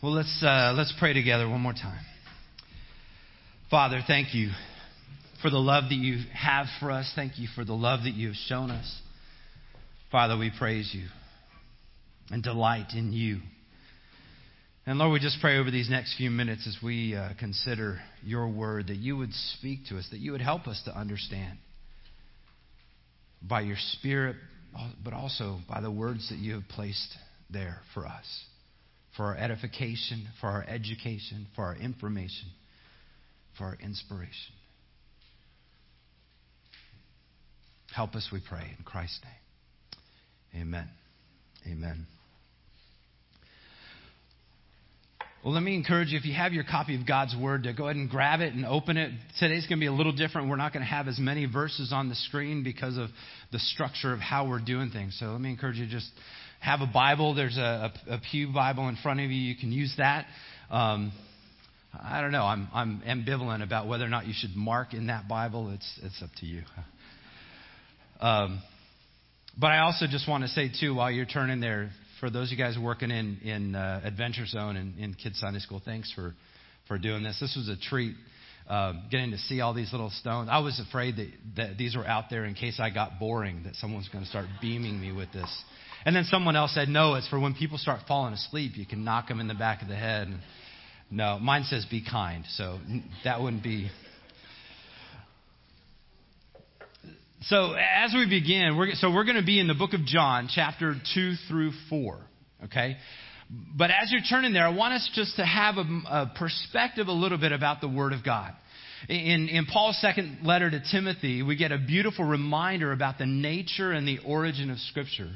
Well, let's, uh, let's pray together one more time. Father, thank you for the love that you have for us. Thank you for the love that you have shown us. Father, we praise you and delight in you. And Lord, we just pray over these next few minutes as we uh, consider your word that you would speak to us, that you would help us to understand by your Spirit, but also by the words that you have placed there for us, for our edification, for our education, for our information, for our inspiration. Help us, we pray, in Christ's name. Amen. Amen. Well, let me encourage you, if you have your copy of God's Word, to go ahead and grab it and open it. Today's going to be a little different. We're not going to have as many verses on the screen because of the structure of how we're doing things. So let me encourage you just have a Bible. There's a, a, a Pew Bible in front of you. You can use that. Um, I don't know. I'm, I'm ambivalent about whether or not you should mark in that Bible. It's, it's up to you. Um, but I also just want to say, too, while you're turning there, for those of you guys working in, in uh, Adventure Zone and in Kids Sunday School, thanks for, for doing this. This was a treat. Um, getting to see all these little stones. I was afraid that, that these were out there in case I got boring, that someone was going to start beaming me with this. And then someone else said, no, it's for when people start falling asleep, you can knock them in the back of the head. No, mine says be kind, so that wouldn't be. So as we begin, we're, so we're going to be in the book of John, chapter 2 through 4, okay? But as you're turning there, I want us just to have a, a perspective a little bit about the Word of God. In, in Paul's second letter to Timothy, we get a beautiful reminder about the nature and the origin of Scripture.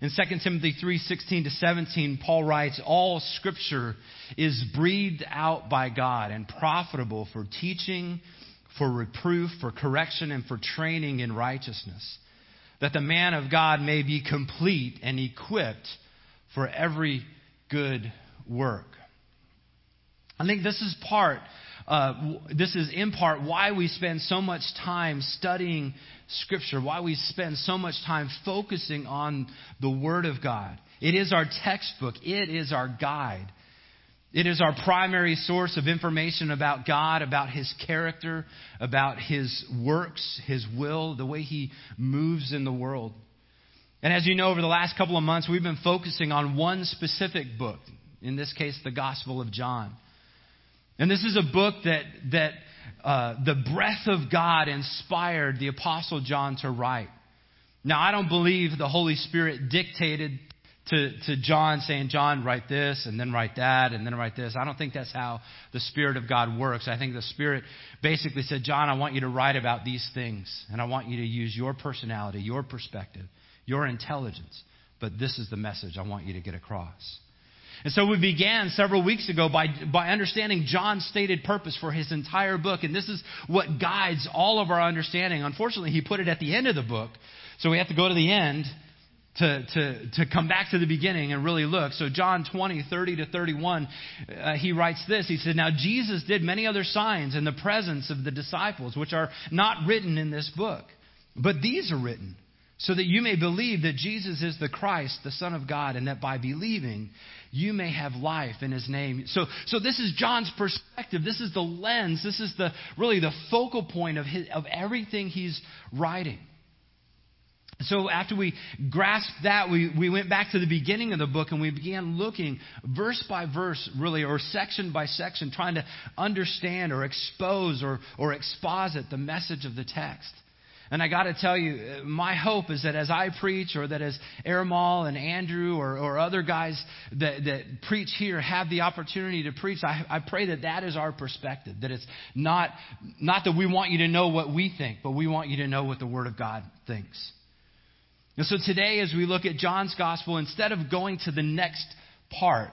In 2 Timothy 3:16 to 17, Paul writes, "All scripture is breathed out by God and profitable for teaching, for reproof, for correction, and for training in righteousness, that the man of God may be complete and equipped for every good work. I think this is part, uh, this is in part why we spend so much time studying Scripture, why we spend so much time focusing on the Word of God. It is our textbook, it is our guide. It is our primary source of information about God, about His character, about His works, His will, the way He moves in the world. And as you know, over the last couple of months, we've been focusing on one specific book, in this case, the Gospel of John. And this is a book that, that uh, the breath of God inspired the Apostle John to write. Now, I don't believe the Holy Spirit dictated to, to John saying, John, write this, and then write that, and then write this. I don't think that's how the Spirit of God works. I think the Spirit basically said, John, I want you to write about these things, and I want you to use your personality, your perspective, your intelligence. But this is the message I want you to get across. And so we began several weeks ago by, by understanding John's stated purpose for his entire book. And this is what guides all of our understanding. Unfortunately, he put it at the end of the book. So we have to go to the end to, to, to come back to the beginning and really look. So, John 20, 30 to 31, uh, he writes this. He said, Now Jesus did many other signs in the presence of the disciples, which are not written in this book. But these are written so that you may believe that Jesus is the Christ, the Son of God, and that by believing you may have life in his name. So, so this is John's perspective. This is the lens. This is the really the focal point of, his, of everything he's writing. So after we grasped that, we, we went back to the beginning of the book and we began looking verse by verse, really, or section by section, trying to understand or expose or, or exposit the message of the text. And I got to tell you, my hope is that as I preach, or that as Ermal and Andrew or, or other guys that, that preach here have the opportunity to preach, I, I pray that that is our perspective. That it's not, not that we want you to know what we think, but we want you to know what the Word of God thinks. And so today, as we look at John's gospel, instead of going to the next part,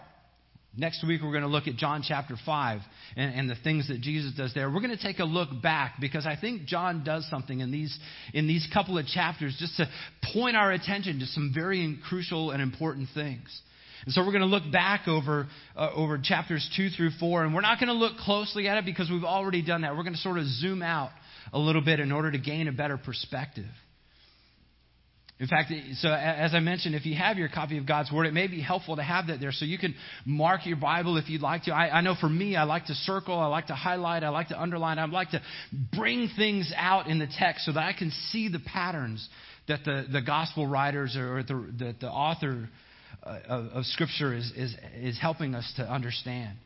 next week we're going to look at John chapter 5 and, and, the things that Jesus does there. We're going to take a look back because I think John does something in these, in these couple of chapters just to point our attention to some very crucial and important things. And so we're going to look back over, uh, over chapters 2 through 4, and we're not going to look closely at it because we've already done that. We're going to sort of zoom out a little bit in order to gain a better perspective. In fact, so as I mentioned, if you have your copy of God's Word, it may be helpful to have that there so you can mark your Bible if you'd like to. I, I, know for me, I like to circle, I like to highlight, I like to underline, I like to bring things out in the text so that I can see the patterns that the, the gospel writers or the, the, the author uh, of, of Scripture is, is, is helping us to understand.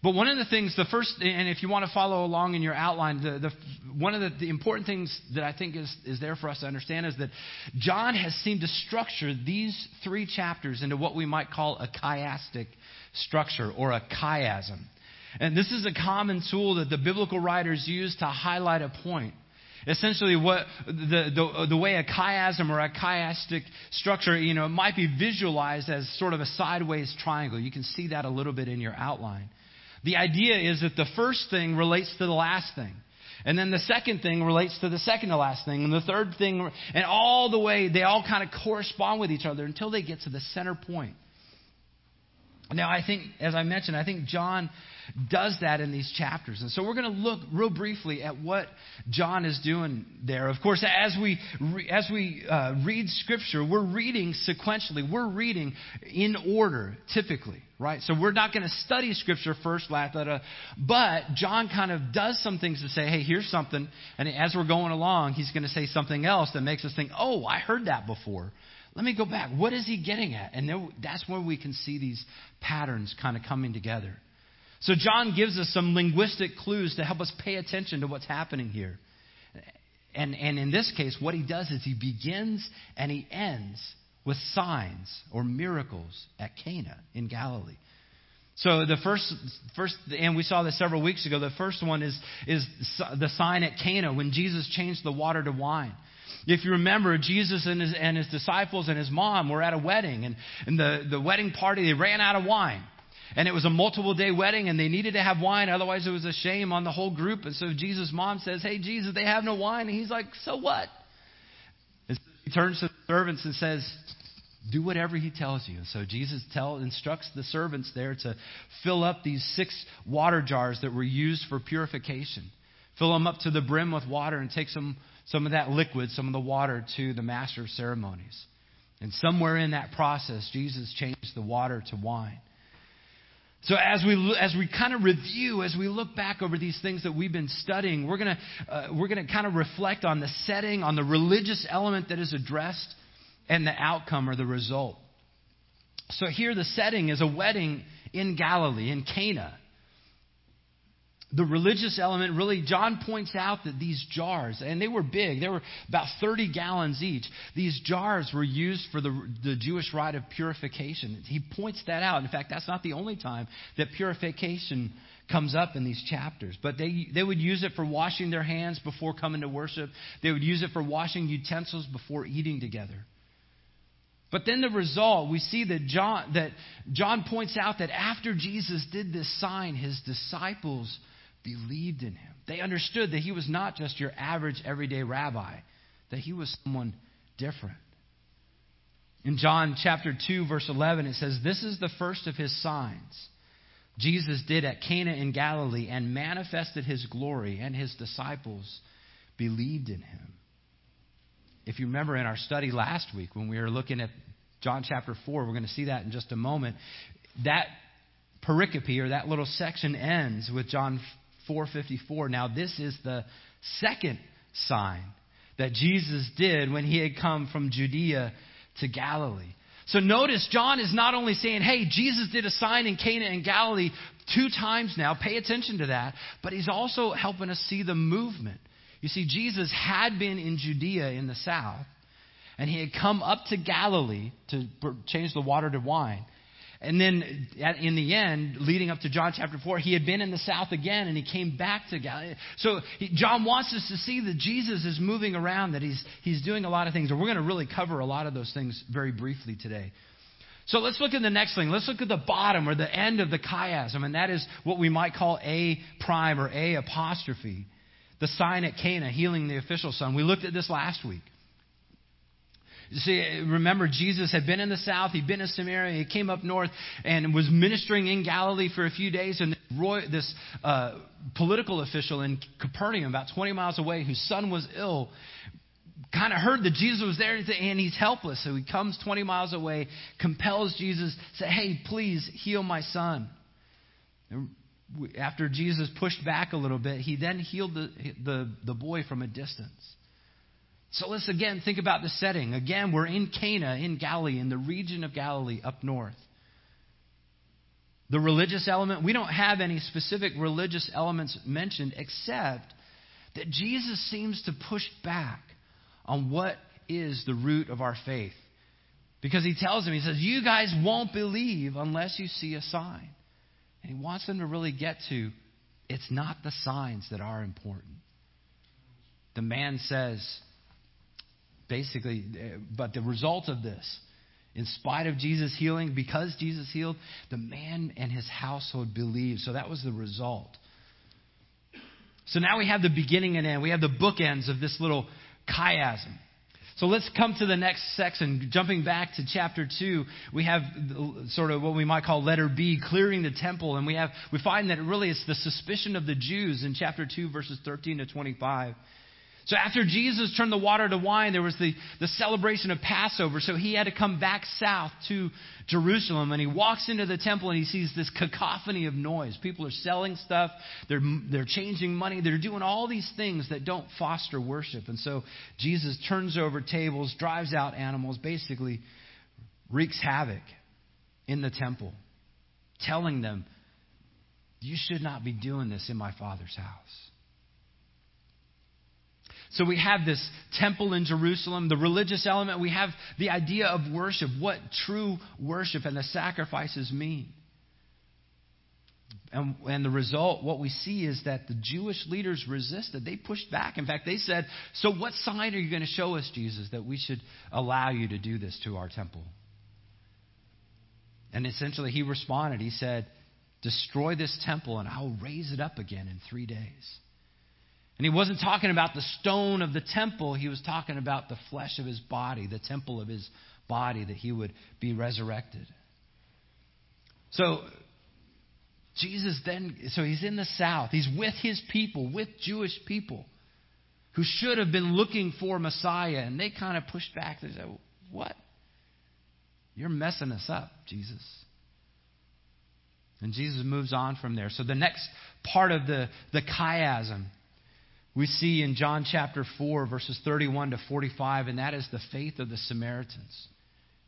But one of the things, the first, and if you want to follow along in your outline, the, the, one of the, the, important things that I think is, is there for us to understand is that John has seemed to structure these three chapters into what we might call a chiastic structure or a chiasm. And this is a common tool that the biblical writers use to highlight a point. Essentially, what the, the, the way a chiasm or a chiastic structure, you know, might be visualized as sort of a sideways triangle. You can see that a little bit in your outline. The idea is that the first thing relates to the last thing. And then the second thing relates to the second to last thing. And the third thing, and all the way, they all kind of correspond with each other until they get to the center point. Now, I think, as I mentioned, I think John does that in these chapters. And so we're going to look real briefly at what John is doing there. Of course, as we, as we uh, read Scripture, we're reading sequentially. We're reading in order, typically, right? So we're not going to study Scripture first, but John kind of does some things to say, hey, here's something. And as we're going along, he's going to say something else that makes us think, oh, I heard that before. Let me go back. What is he getting at? And there, that's where we can see these patterns kind of coming together. So John gives us some linguistic clues to help us pay attention to what's happening here. And, and in this case, what he does is he begins and he ends with signs or miracles at Cana in Galilee. So the first, first, and we saw this several weeks ago. The first one is is the sign at Cana when Jesus changed the water to wine. If you remember, Jesus and his, and his disciples and his mom were at a wedding, and, and the, the wedding party they ran out of wine. And it was a multiple day wedding, and they needed to have wine, otherwise, it was a shame on the whole group. And so Jesus' mom says, Hey, Jesus, they have no wine. And he's like, So what? And he turns to the servants and says, Do whatever he tells you. And so Jesus tell, instructs the servants there to fill up these six water jars that were used for purification. Fill them up to the brim with water and take some, some of that liquid, some of the water, to the master of ceremonies. And somewhere in that process, Jesus changed the water to wine. So as we as we kind of review, as we look back over these things that we've been studying, we're gonna uh, we're gonna kind of reflect on the setting, on the religious element that is addressed, and the outcome or the result. So here, the setting is a wedding in Galilee, in Cana the religious element, really, John points out that these jars, and they were big, they were about 30 gallons each. These jars were used for the, the Jewish rite of purification. He points that out. In fact, that's not the only time that purification comes up in these chapters. But they, they would use it for washing their hands before coming to worship, they would use it for washing utensils before eating together. But then the result, we see that John, that John points out that after Jesus did this sign, his disciples believed in him. They understood that he was not just your average everyday rabbi, that he was someone different. In John chapter 2, verse 11, it says, This is the first of his signs Jesus did at Cana in Galilee and manifested his glory, and his disciples believed in him. If you remember in our study last week when we were looking at John chapter 4, we're going to see that in just a moment. That pericope or that little section ends with John 454. Now, this is the second sign that Jesus did when he had come from Judea to Galilee. So notice, John is not only saying, hey, Jesus did a sign in Cana and Galilee two times now, pay attention to that, but he's also helping us see the movement. You see, Jesus had been in Judea in the south, and he had come up to Galilee to change the water to wine. And then in the end, leading up to John chapter 4, he had been in the south again and he came back to Galilee. So he, John wants us to see that Jesus is moving around, that he's, he's doing a lot of things. And we're going to really cover a lot of those things very briefly today. So let's look at the next thing. Let's look at the bottom or the end of the chiasm, and that is what we might call A prime or A apostrophe. The sign at Cana, healing the official son. We looked at this last week. You see, remember, Jesus had been in the south, he'd been in Samaria, he came up north and was ministering in Galilee for a few days. And this uh, political official in Capernaum, about 20 miles away, whose son was ill, kind of heard that Jesus was there and he's helpless. So he comes 20 miles away, compels Jesus, say, hey, please heal my son. After Jesus pushed back a little bit, he then healed the, the, the boy from a distance. So let's again think about the setting. Again, we're in Cana, in Galilee, in the region of Galilee up north. The religious element, we don't have any specific religious elements mentioned except that Jesus seems to push back on what is the root of our faith. Because he tells them, he says, You guys won't believe unless you see a sign. And he wants them to really get to it's not the signs that are important. The man says, basically, uh, but the result of this, in spite of Jesus healing, because Jesus healed, the man and his household believed. So that was the result. So now we have the beginning and end. We have the bookends of this little chiasm. So let's come to the next section. Jumping back to chapter 2, we have sort of what we might call letter B, clearing the temple. And we, have, we find that really it's the suspicion of the Jews in chapter 2, verses 13 to 25. So after Jesus turned the water to wine, there was the, the celebration of Passover. So he had to come back south to Jerusalem. And he walks into the temple and he sees this cacophony of noise. People are selling stuff, they're, they're changing money, they're doing all these things that don't foster worship. And so Jesus turns over tables, drives out animals, basically wreaks havoc in the temple, telling them, You should not be doing this in my Father's house. So we have this temple in Jerusalem, the religious element. We have the idea of worship, what true worship and the sacrifices mean. And, and, the result, what we see is that the Jewish leaders resisted. They pushed back. In fact, they said, So, what sign are you going to show us, Jesus, that we should allow you to do this to our temple? And essentially, he responded. He said, Destroy this temple, and I'll raise it up again in three days. And he wasn't talking about the stone of the temple, he was talking about the flesh of his body, the temple of his body, that he would be resurrected. So, Jesus then, so he's in the south. He's with his people, with Jewish people who should have been looking for Messiah. And they kind of pushed back. They said, What? You're messing us up, Jesus. And Jesus moves on from there. So the next part of the, the chiasm we see in John chapter 4, verses 31 to 45, and that is the faith of the Samaritans.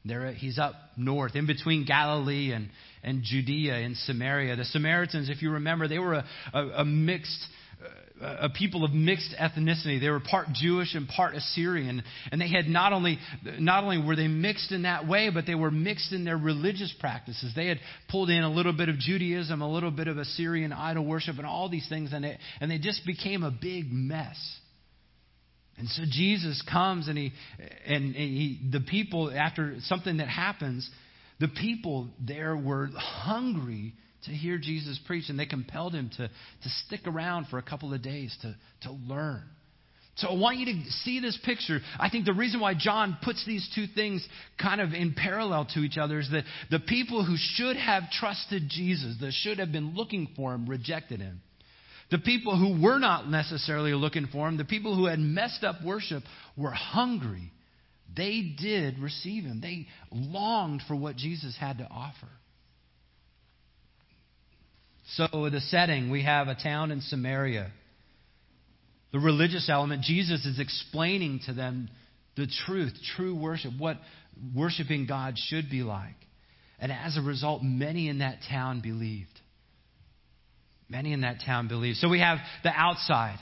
There, he's up north, in between Galilee and, and Judea and Samaria. The Samaritans, if you remember, they were a, a, a mixed Uh, a people of mixed ethnicity. They were part Jewish and part Assyrian. And they had not only, not only were they mixed in that way, but they were mixed in their religious practices. They had pulled in a little bit of Judaism, a little bit of Assyrian idol worship, and all these things. And, it, and they just became a big mess. And so Jesus comes and he, and he, the people, after something that happens, the people there were hungry to hear Jesus preach, and they compelled him to, to stick around for a couple of days to, to learn. So I want you to see this picture. I think the reason why John puts these two things kind of in parallel to each other is that the people who should have trusted Jesus, that should have been looking for him, rejected him. The people who were not necessarily looking for him, the people who had messed up worship, were hungry. They did receive him. They longed for what Jesus had to offer. So, the setting, we have a town in Samaria. The religious element, Jesus is explaining to them the truth, true worship, what worshiping God should be like. And as a result, many in that town believed. Many in that town believed. So we have the outside.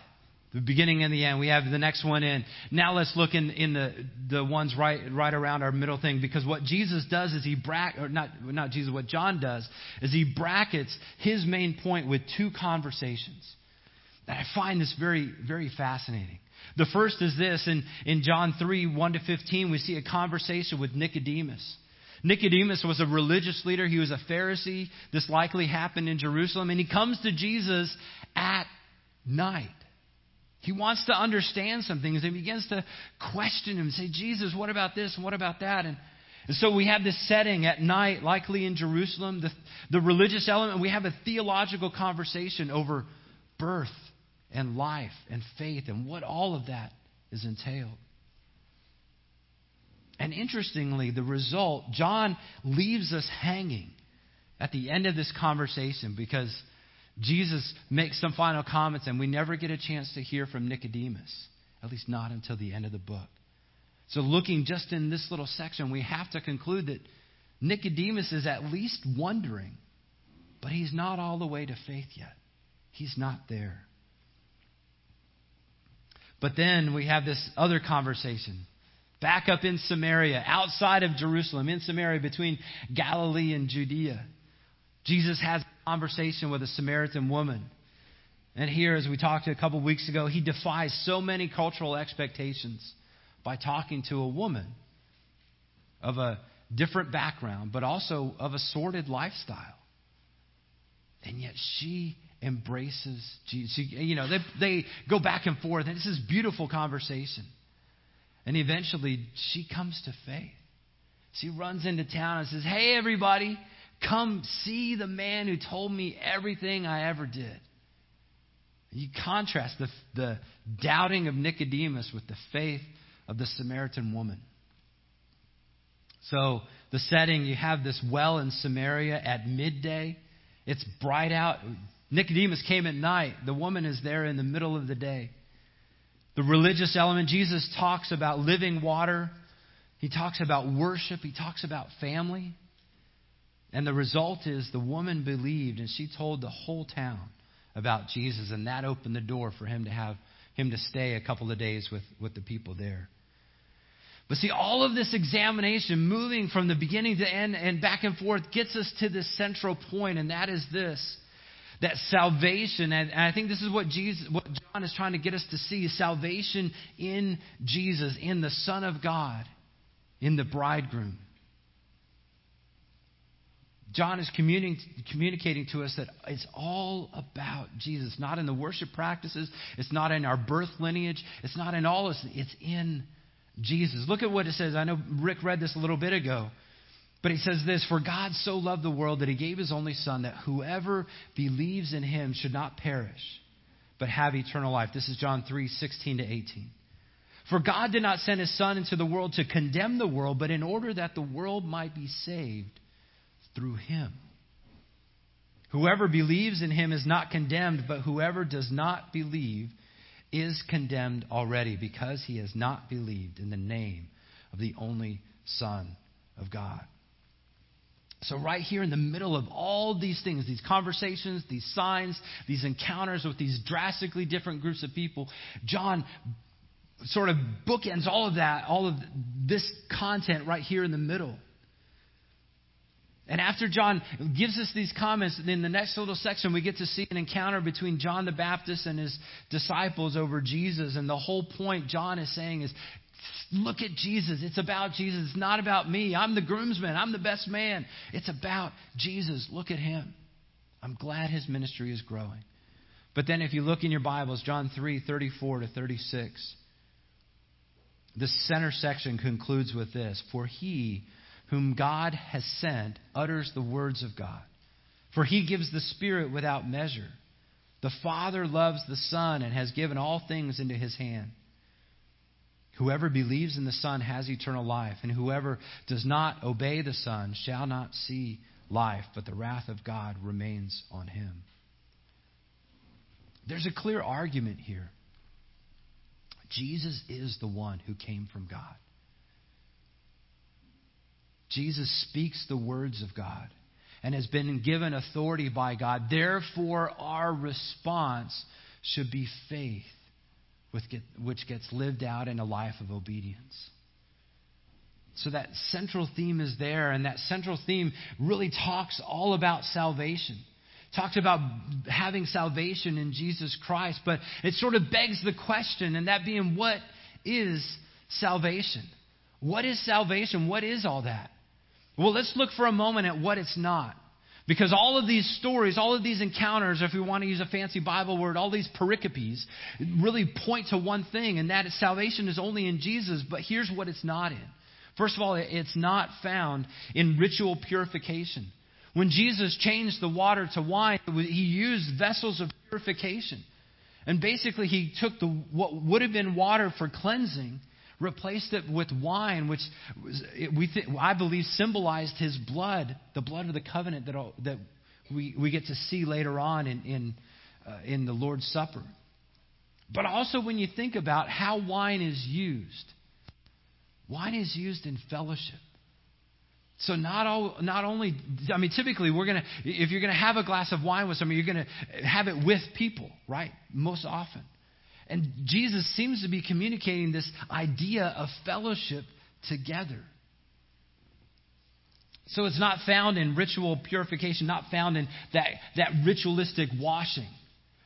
The beginning and the end. We have the next one in. Now let's look in, in the, the ones right, right around our middle thing because what Jesus does is he brack or not, not Jesus, what John does is he brackets his main point with two conversations. And I find this very, very fascinating. The first is this in, in John 3, 1 to 15, we see a conversation with Nicodemus. Nicodemus was a religious leader. He was a Pharisee. This likely happened in Jerusalem. And he comes to Jesus at night. He wants to understand some things and begins to question him say, Jesus, what about this and what about that? And, and so we have this setting at night, likely in Jerusalem, the, the religious element. We have a theological conversation over birth and life and faith and what all of that is entailed. And interestingly, the result, John leaves us hanging at the end of this conversation because Jesus makes some final comments and we never get a chance to hear from Nicodemus, at least not until the end of the book. So, looking just in this little section, we have to conclude that Nicodemus is at least wondering, but he's not all the way to faith yet. He's not there. But then we have this other conversation. Back up in Samaria, outside of Jerusalem, in Samaria, between Galilee and Judea. Jesus has conversation with a Samaritan woman. And here, as we talked a couple weeks ago, he defies so many cultural expectations by talking to a woman of a different background, but also of a sordid lifestyle. And yet she embraces Jesus. She, you know, they, they go back and forth, and it's this beautiful conversation. And eventually, she comes to faith. She runs into town and says, Hey, everybody, come see the man who told me everything I ever did. You contrast the, the doubting of Nicodemus with the faith of the Samaritan woman. So, the setting you have this well in Samaria at midday. It's bright out. Nicodemus came at night. The woman is there in the middle of the day. The religious element, Jesus talks about living water. He talks about worship. He talks about family. And the result is the woman believed and she told the whole town about Jesus, and that opened the door for him to have him to stay a couple of days with, with the people there. But see, all of this examination, moving from the beginning to end and back and forth, gets us to this central point, and that is this that salvation, and I think this is what Jesus, what John is trying to get us to see, salvation in Jesus, in the Son of God, in the bridegroom. John is communicating to us that it's all about Jesus, not in the worship practices, it's not in our birth lineage, it's not in all this, it's in Jesus. Look at what it says. I know Rick read this a little bit ago. But he says this For God so loved the world that he gave his only Son, that whoever believes in him should not perish, but have eternal life. This is John 3 16 to 18. For God did not send his Son into the world to condemn the world, but in order that the world might be saved through him. Whoever believes in him is not condemned, but whoever does not believe is condemned already because he has not believed in the name of the only Son of God. So, right here in the middle of all these things, these conversations, these signs, these encounters with these drastically different groups of people, John sort of bookends all of that, all of this content right here in the middle. And after John gives us these comments, in the next little section, we get to see an encounter between John the Baptist and his disciples over Jesus. And the whole point John is saying is Look at Jesus. It's about Jesus. It's not about me. I'm the groomsman. I'm the best man. It's about Jesus. Look at him. I'm glad his ministry is growing. But then if you look in your Bibles, John 3 34 to 36, the center section concludes with this For he whom God has sent utters the words of God. For he gives the Spirit without measure. The Father loves the Son and has given all things into his hand. Whoever believes in the Son has eternal life, and whoever does not obey the Son shall not see life, but the wrath of God remains on him. There's a clear argument here. Jesus is the one who came from God. Jesus speaks the words of God and has been given authority by God. Therefore, our response should be faith which gets lived out in a life of obedience. So that central theme is there, and that central theme really talks all about salvation. Talks about having salvation in Jesus Christ, but it sort of begs the question, and that being, what is salvation? What is salvation? What is all that? Well, let's look for a moment at what it's not. Because all of these stories, all of these encounters, if we want to use a fancy Bible word, all these pericopes really point to one thing, and that is salvation is only in Jesus, but here's what it's not in. First of all, it's not found in ritual purification. When Jesus changed the water to wine, he used vessels of purification. And basically, he took the, what would have been water for cleansing, replaced it with wine, which we I believe symbolized his blood, the blood of the covenant that, that we, we get to see later on in, in, uh, in the Lord's Supper. But also, when you think about how wine is used, wine is used in fellowship. So not all, not only, I mean, typically we're gonna, if you're gonna have a glass of wine with somebody, you're gonna have it with people, right? Most often. And Jesus seems to be communicating this idea of fellowship together. So it's not found in ritual purification, not found in that, that ritualistic washing.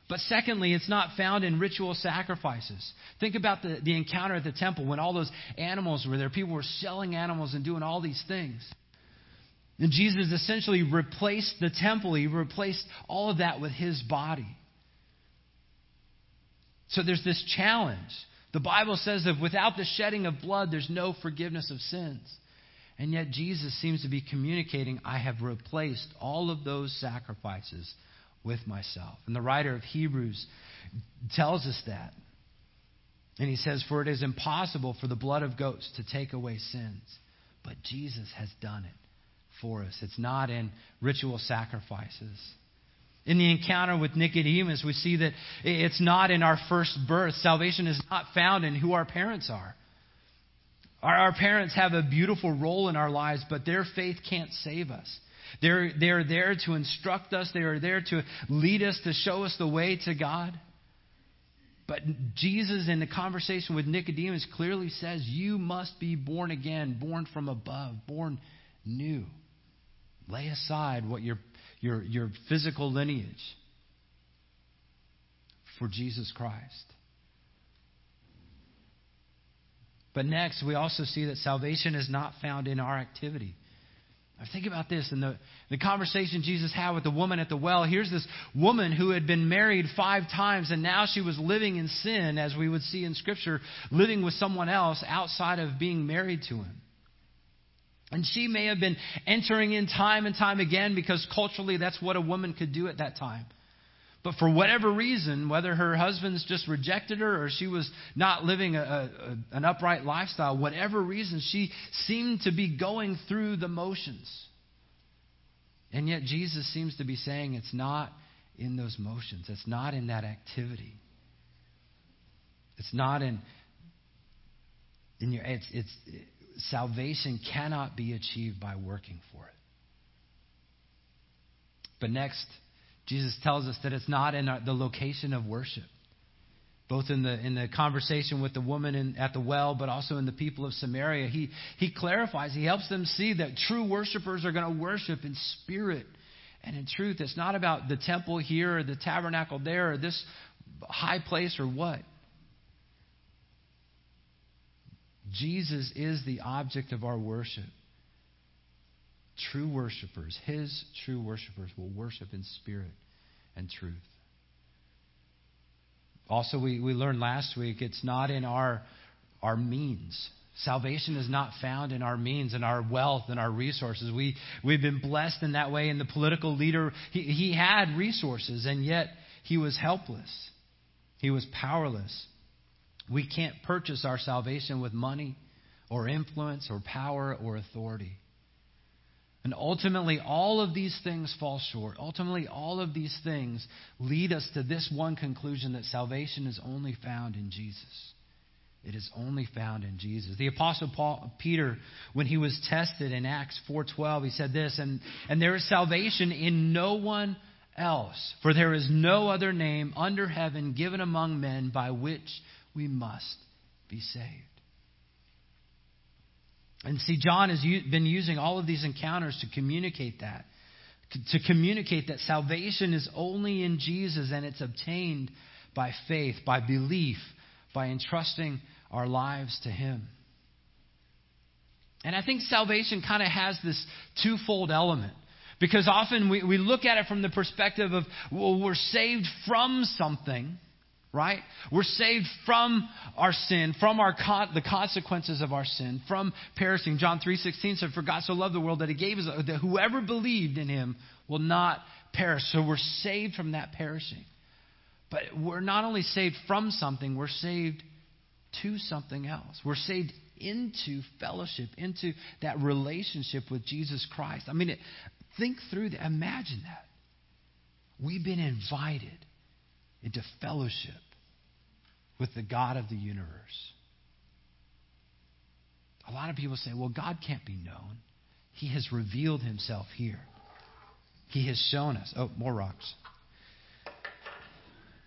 But secondly, it's not found in ritual sacrifices. Think about the, the encounter at the temple when all those animals were there. People were selling animals and doing all these things. And Jesus essentially replaced the temple, he replaced all of that with his body. So there's this challenge. The Bible says that without the shedding of blood, there's no forgiveness of sins. And yet Jesus seems to be communicating, I have replaced all of those sacrifices with myself. And the writer of Hebrews tells us that. And he says, For it is impossible for the blood of goats to take away sins. But Jesus has done it for us. It's not in ritual sacrifices. In the encounter with Nicodemus, we see that it's not in our first birth. Salvation is not found in who our parents are. Our, our parents have a beautiful role in our lives, but their faith can't save us. They're, they're there to instruct us, they are there to lead us, to show us the way to God. But Jesus, in the conversation with Nicodemus, clearly says, You must be born again, born from above, born new. Lay aside what your your, your physical lineage for Jesus Christ. But next, we also see that salvation is not found in our activity. Now, think about this in the, the conversation Jesus had with the woman at the well. Here's this woman who had been married five times, and now she was living in sin, as we would see in Scripture, living with someone else outside of being married to him. And she may have been entering in time and time again because culturally that's what a woman could do at that time. But for whatever reason, whether her husband's just rejected her or she was not living a, a, an upright lifestyle, whatever reason, she seemed to be going through the motions. And yet Jesus seems to be saying it's not in those motions, it's not in that activity. It's not in, in your, it's, it's, salvation cannot be achieved by working for it. But next, Jesus tells us that it's not in the location of worship. Both in the, in the conversation with the woman in, at the well, but also in the people of Samaria, he, he clarifies, he helps them see that true worshipers are going to worship in spirit and in truth. It's not about the temple here or the tabernacle there or this high place or what. Jesus is the object of our worship. True worshipers, his true worshipers, will worship in spirit and truth. Also, we, we learned last week it's not in our, our means. Salvation is not found in our means and our wealth and our resources. We, we've been blessed in that way. And the political leader, he, he had resources, and yet he was helpless. He was powerless. We can't purchase our salvation with money or influence or power or authority. And ultimately, all of these things fall short. Ultimately, all of these things lead us to this one conclusion that salvation is only found in Jesus. It is only found in Jesus. The apostle Paul, Peter, when he was tested in Acts 4:12, he said this, and, and there is salvation in no one else, for there is no other name under heaven given among men by which we must be saved. And see, John has been using all of these encounters to communicate that. To communicate that salvation is only in Jesus and it's obtained by faith, by belief, by entrusting our lives to Him. And I think salvation kind of has this twofold element. Because often we, we look at it from the perspective of, well, we're saved from something right? We're saved from our sin, from our con- the consequences of our sin, from perishing. John 3:16 said, "For God so loved the world that He gave us that whoever believed in Him will not perish." So we're saved from that perishing. But we're not only saved from something; we're saved to something else. We're saved into fellowship, into that relationship with Jesus Christ. I mean, it, think through that. Imagine that. We've been invited into fellowship with the God of the universe. A lot of people say, well, God can't be known. He has revealed himself here. He has shown us. Oh, more rocks.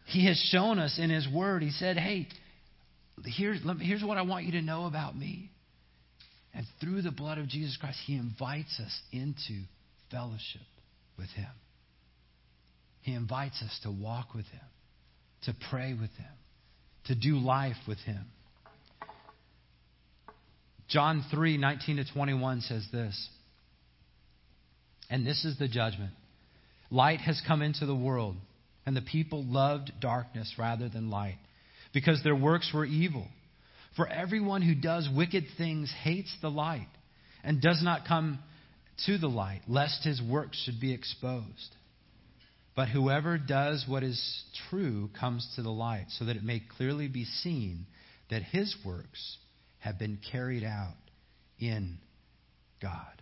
He has shown us in His Word. He said, hey, here's, here's what I want you to know about me. And through the blood of Jesus Christ, He invites us into fellowship with Him. He invites us to walk with Him, to pray with Him, to do life with Him. John 3 19 to 21 says this. And this is the judgment. Light has come into the world, and the people loved darkness rather than light, because their works were evil. For everyone who does wicked things hates the light, and does not come to the light, lest his works should be exposed. But whoever does what is true comes to the light, so that it may clearly be seen that his works have been carried out in God.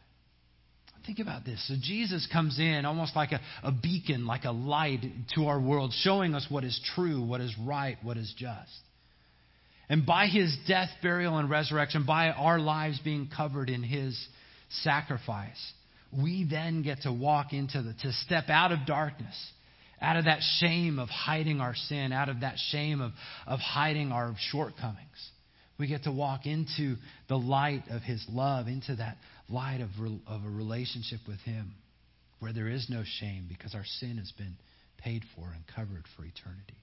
Think about this. So Jesus comes in almost like a, a beacon, like a light to our world, showing us what is true, what is right, what is just. And by his death, burial, and resurrection, by our lives being covered in his sacrifice, we then get to walk into the, to step out of darkness, out of that shame of hiding our sin, out of that shame of, of hiding our shortcomings. We get to walk into the light of his love, into that light of, of a relationship with Him where there is no shame because our sin has been paid for and covered for eternity.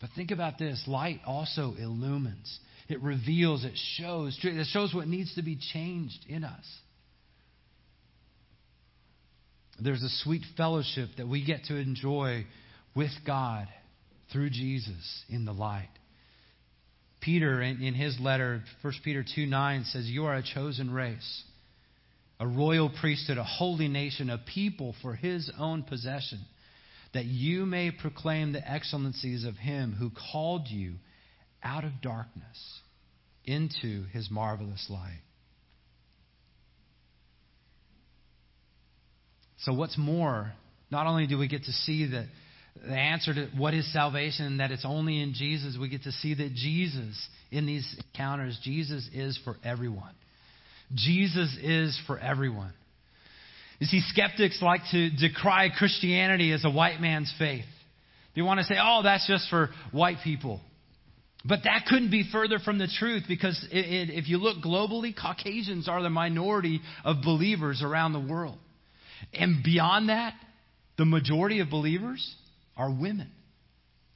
But think about this light also illumines, it reveals, it shows, it shows what needs to be changed in us. There's a sweet fellowship that we get to enjoy with God through Jesus in the light. Peter, in, in his letter, 1 Peter 2 9, says, You are a chosen race, a royal priesthood, a holy nation, a people for his own possession, that you may proclaim the excellencies of him who called you out of darkness into his marvelous light. So, what's more, not only do we get to see that the answer to what is salvation, that it's only in Jesus, we get to see that Jesus, in these encounters, Jesus is for everyone. Jesus is for everyone. You see, skeptics like to decry Christianity as a white man's faith. They want to say, oh, that's just for white people. But that couldn't be further from the truth because it, it, if you look globally, Caucasians are the minority of believers around the world. And beyond that, the majority of believers are women.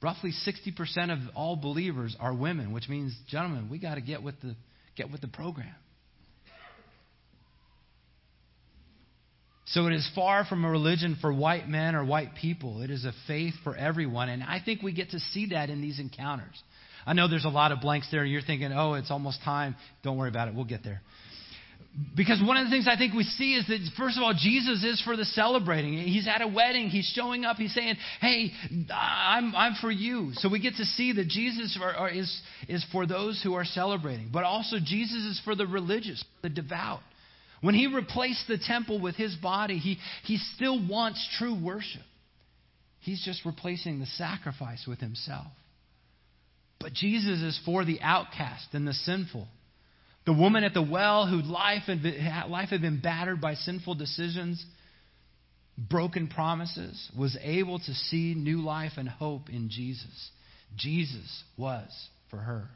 Roughly 60% of all believers are women, which means, gentlemen, we got to get with the get with the program. So it is far from a religion for white men or white people. It is a faith for everyone. And I think we get to see that in these encounters. I know there's a lot of blanks there, and you're thinking, oh, it's almost time. Don't worry about it. We'll get there. Because one of the things I think we see is that, first of all, Jesus is for the celebrating. He's at a wedding. He's showing up. He's saying, Hey, I'm, I'm for you. So we get to see that Jesus are, are, is, is for those who are celebrating. But also, Jesus is for the religious, the devout. When he replaced the temple with his body, he, he still wants true worship. He's just replacing the sacrifice with himself. But Jesus is for the outcast and the sinful. The woman at the well whose life had been, life had been battered by sinful decisions, broken promises, was able to see new life and hope in Jesus. Jesus was for her.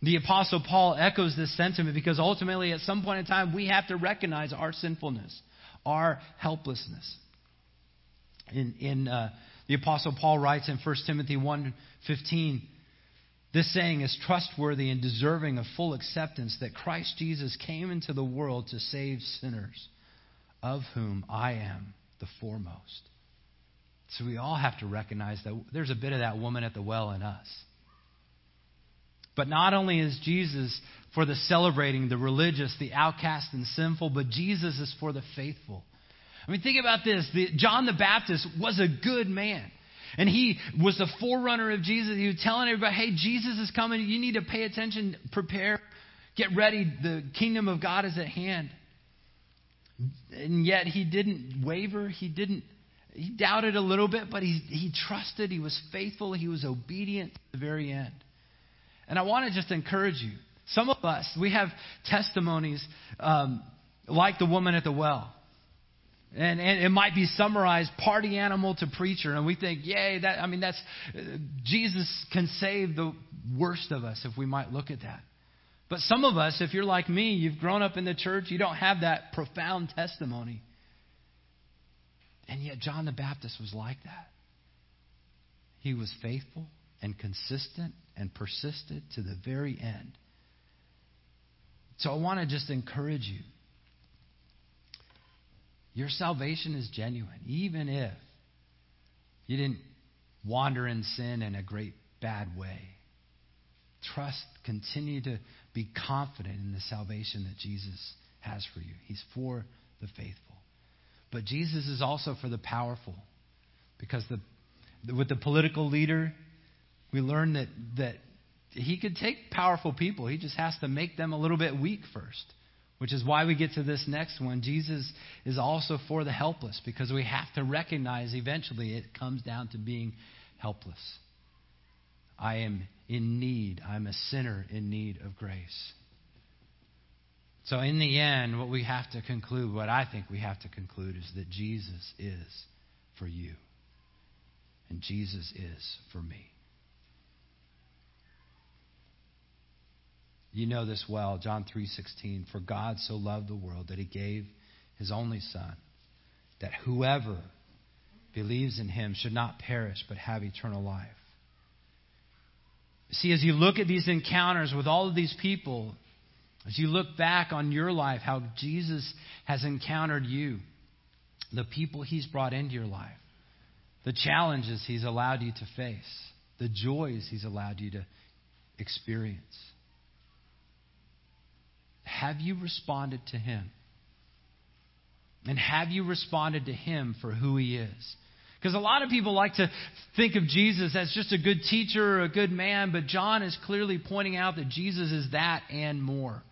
The Apostle Paul echoes this sentiment because ultimately, at some point in time, we have to recognize our sinfulness, our helplessness. In, in uh, the Apostle Paul writes in 1 Timothy 1:15, this saying is trustworthy and deserving of full acceptance that Christ Jesus came into the world to save sinners, of whom I am the foremost. So we all have to recognize that there's a bit of that woman at the well in us. But not only is Jesus for the celebrating, the religious, the outcast, and sinful, but Jesus is for the faithful. I mean, think about this. The, John the Baptist was a good man. And he was the forerunner of Jesus. He was telling everybody, hey, Jesus is coming. You need to pay attention, prepare, get ready. The kingdom of God is at hand. And yet he didn't waver. He didn't, he doubted a little bit, but he, he trusted. He was faithful. He was obedient to the very end. And I want to just encourage you. Some of us, we have testimonies um, like the woman at the well. And, and it might be summarized party animal to preacher. And we think, yay, that, I mean, that's, Jesus can save the worst of us if we might look at that. But some of us, if you're like me, you've grown up in the church, you don't have that profound testimony. And yet, John the Baptist was like that. He was faithful and consistent and persisted to the very end. So I want to just encourage you. Your salvation is genuine, even if you didn't wander in sin in a great bad way. Trust, continue to be confident in the salvation that Jesus has for you. He's for the faithful. But Jesus is also for the powerful. Because the, with the political leader, we learn that, that he could take powerful people. He just has to make them a little bit weak first. Which is why we get to this next one. Jesus is also for the helpless because we have to recognize eventually it comes down to being helpless. I am in need. I'm a sinner in need of grace. So, in the end, what we have to conclude, what I think we have to conclude, is that Jesus is for you. And Jesus is for me. You know this well, John 3:16, for God so loved the world that he gave his only son that whoever believes in him should not perish but have eternal life. See, as you look at these encounters with all of these people, as you look back on your life, how Jesus has encountered you, the people he's brought into your life, the challenges he's allowed you to face, the joys he's allowed you to experience. Have you responded to him? And have you responded to him for who he is? Because a lot of people like to think of Jesus as just a good teacher or a good man, but John is clearly pointing out that Jesus is that and more.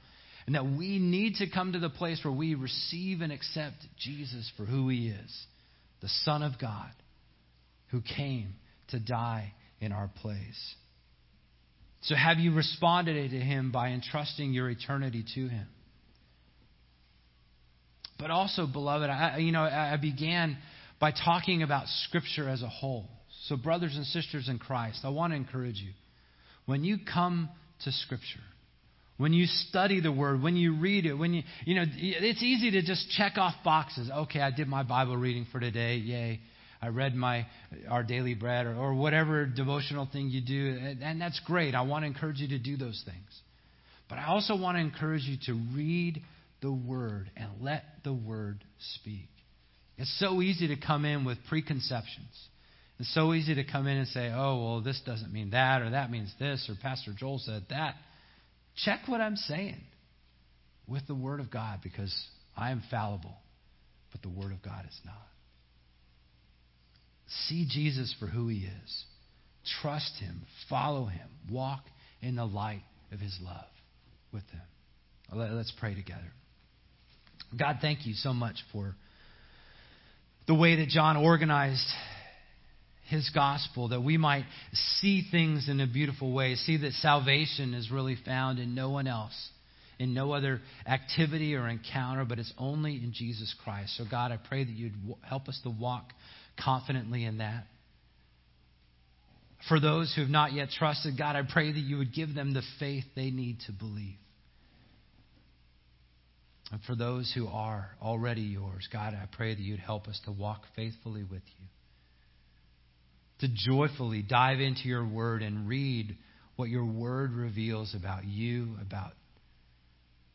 And that we need to come to the place where we receive and accept Jesus for who he is the Son of God who came to die in our place. So, have you responded to him by entrusting your eternity to him? But also, beloved, I, you know, I began by talking about Scripture as a whole. So, brothers and sisters in Christ, I want to encourage you. When you come to Scripture, when you study the Word, when you read it, when you, you know, it's easy to just check off boxes. Okay, I did my Bible reading for today. Yay. I read my our daily bread or, or whatever devotional thing you do, and, and that's great. I want to encourage you to do those things. But I also want to encourage you to read the Word and let the Word speak. It's so easy to come in with preconceptions. It's so easy to come in and say, oh, well, this doesn't mean that, or that means this, or Pastor Joel said that. Check what I'm saying with the Word of God because I am fallible, but the Word of God is not. See Jesus for who he is. Trust him. Follow him. Walk in the light of his love with him. Let's pray together. God, thank you so much for the way that John organized his gospel, that we might see things in a beautiful way, see that salvation is really found in no one else, in no other activity or encounter, but it's only in Jesus Christ. So, God, I pray that you'd help us to walk confidently in that. For those who have not yet trusted God, I pray that you would give them the faith they need to believe. And for those who are already yours, God, I pray that you'd help us to walk faithfully with you, to joyfully dive into your word and read what your word reveals about you, about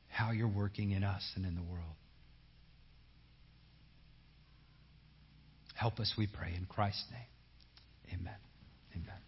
how you're working in us and in the world. Help us, we pray, in Christ's name. Amen. Amen.